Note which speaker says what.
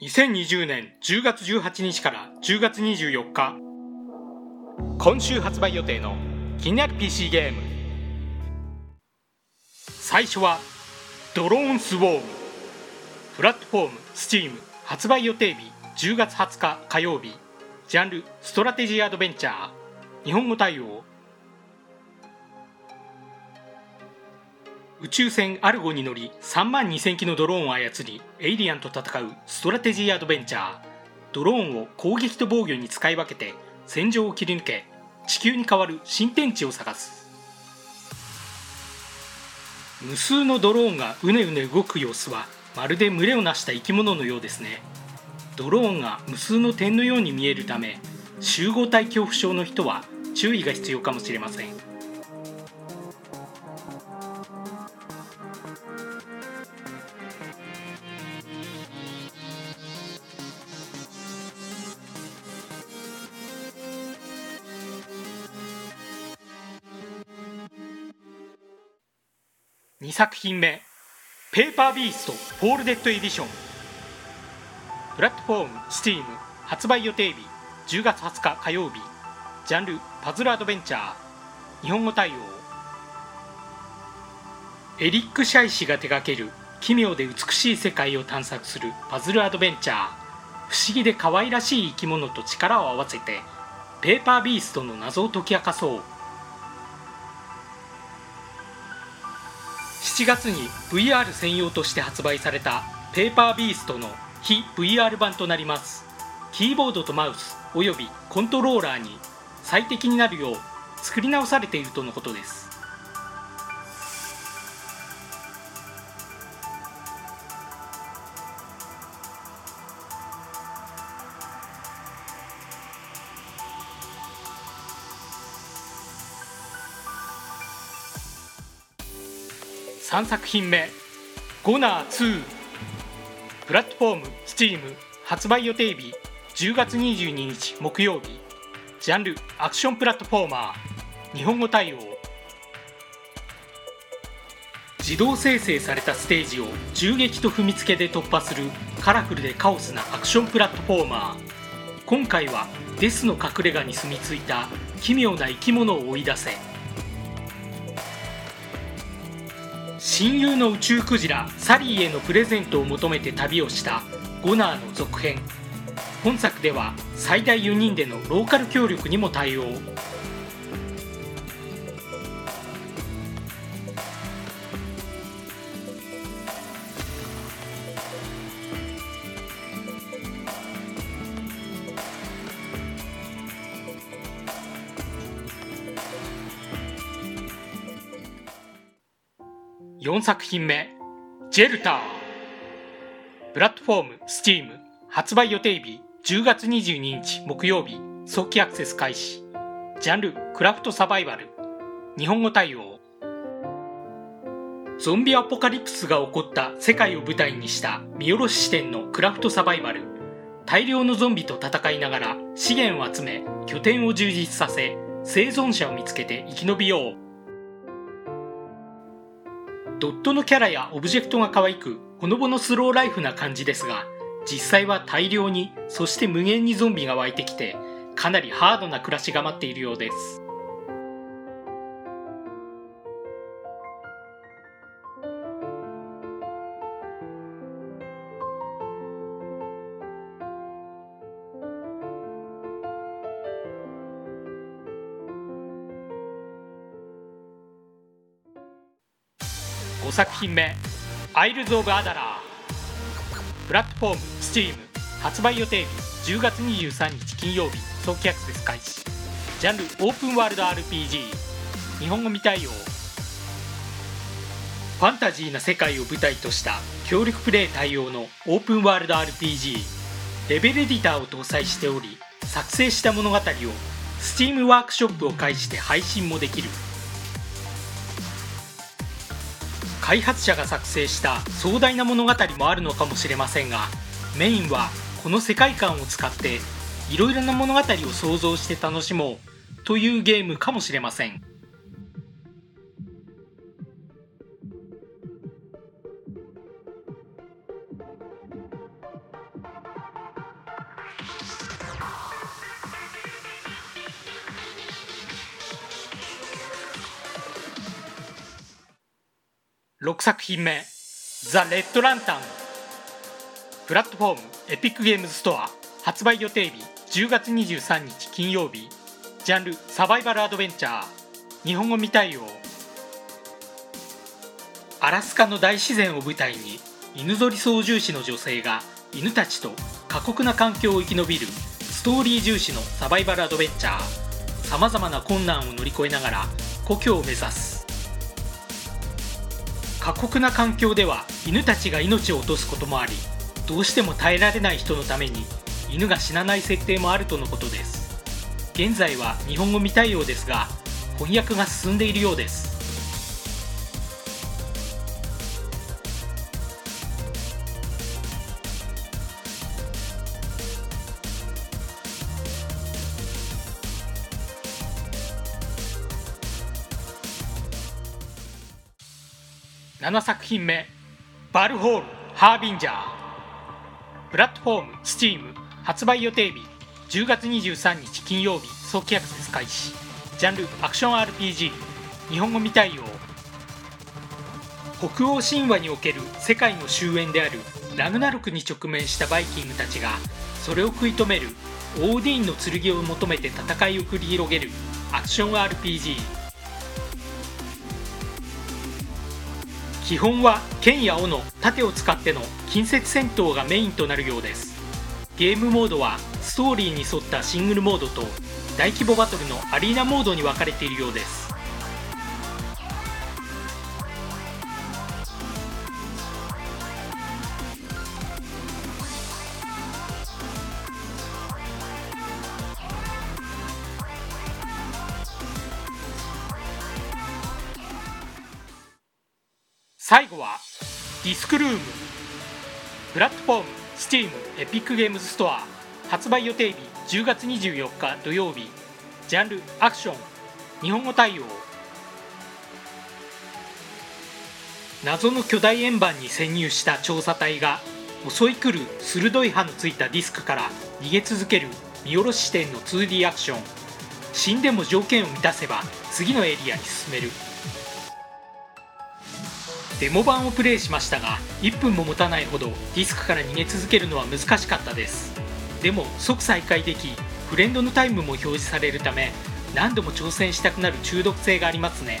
Speaker 1: 2020年10月18日から10月24日。今週発売予定の気になる PC ゲーム。最初は Drone Swarm。プラットフォーム Steam 発売予定日10月20日火曜日。ジャンルストラテジーアドベンチャー。日本語対応宇宙船アルゴに乗り3万2000機のドローンを操りエイリアンと戦うストラテジーアドベンチャー。ドローンを攻撃と防御に使い分けて戦場を切り抜け地球に代わる新天地を探す。無数のドローンがうねうね動く様子はまるで群れをなした生き物のようですね。ドローンが無数の点のように見えるため集合体恐怖症の人は注意が必要かもしれません。2作品目「 Paper Beast フォールデッドエディション」プラットフォーム STEAM 発売予定日10月20日火曜日。ジャンルパズルアドベンチャー。日本語対応。エリック・シャイ氏が手掛ける奇妙で美しい世界を探索するパズルアドベンチャー。不思議で可愛らしい生き物と力を合わせてペーパービーストの謎を解き明かそう。7月に VR 専用として発売されたペーパービーストの非 VR 版となります。キーボードとマウスおよびコントローラーに最適になるよう作り直されているとのことです。3作品目「ゴナー2」プラットフォーム STEAM 発売予定日10月22日木曜日ジャンルアクションプラットフォーマー日本語対応。自動生成されたステージを銃撃と踏みつけで突破するカラフルでカオスなアクションプラットフォーマー。今回はデスの隠れ家に住み着いた奇妙な生き物を追い出せ。親友の宇宙クジラサリーへのプレゼントを求めて旅をしたゴナーの続編。本作では最大4人でのローカル協力にも対応。4作品目「ジェルター」プラットフォーム STEAM 発売予定日10月22日木曜日。早期アクセス開始。ジャンルクラフトサバイバル。日本語対応。ゾンビアポカリプスが起こった世界を舞台にした見下ろし視点のクラフトサバイバル。大量のゾンビと戦いながら資源を集め拠点を充実させ生存者を見つけて生き延びよう。ドットのキャラやオブジェクトが可愛くほのぼのスローライフな感じですが実際は大量にそして無限にゾンビが湧いてきてかなりハードな暮らしが待っているようです。5作品目「 Isles of Adalar」プラットフォーム STEAM 発売予定日10月23日金曜日。早期アクセス開始。ジャンルオープンワールド RPG 日本語未対応。ファンタジーな世界を舞台とした協力プレイ対応のオープンワールド RPG レベルエディターを搭載しており作成した物語を Steam ワークショップを介して配信もできる。開発者が作成した壮大な物語もあるのかもしれませんがメインはこの世界観を使っていろいろな物語を想像して楽しもうというゲームかもしれません。6作品目「ザ・レッドランタン」プラットフォームエピックゲームズストア。発売予定日10月23日金曜日。ジャンルサバイバルアドベンチャー。日本語未対応。アラスカの大自然を舞台に犬ぞり操縦士の女性が犬たちと過酷な環境を生き延びるストーリー重視のサバイバルアドベンチャー。さまざまな困難を乗り越えながら故郷を目指す。過酷な環境では犬たちが命を落とすこともありどうしても耐えられない人のために犬が死なない設定もあるとのことです。現在は日本語未対応ですが翻訳が進んでいるようです。7作品目「バルホールハービンジャー」プラットフォーム STEAM 発売予定日10月23日金曜日早期アクセス開始。ジャンルアクション RPG 日本語未対応。北欧神話における世界の終焉であるラグナロクに直面したバイキングたちがそれを食い止めるオーディーンの剣を求めて戦いを繰り広げるアクション RPG 基本は剣や斧盾を使っての近接戦闘がメインとなるようです。ゲームモードはストーリーに沿ったシングルモードと大規模バトルのアリーナモードに分かれているようです。最後はディスクルーム。プラットフォーム STEAM エピックゲームズストア。発売予定日10月24日土曜日。ジャンルアクション。日本語対応。謎の巨大円盤に潜入した調査隊が襲い来る鋭い刃のついたディスクから逃げ続ける見下ろし視点の 2D アクション。死んでも条件を満たせば次のエリアに進める。デモ版をプレイしましたが1分も持たないほどディスクから逃げ続けるのは難しかったです。でも即再開できフレンドのタイムも表示されるため何度も挑戦したくなる中毒性がありますね。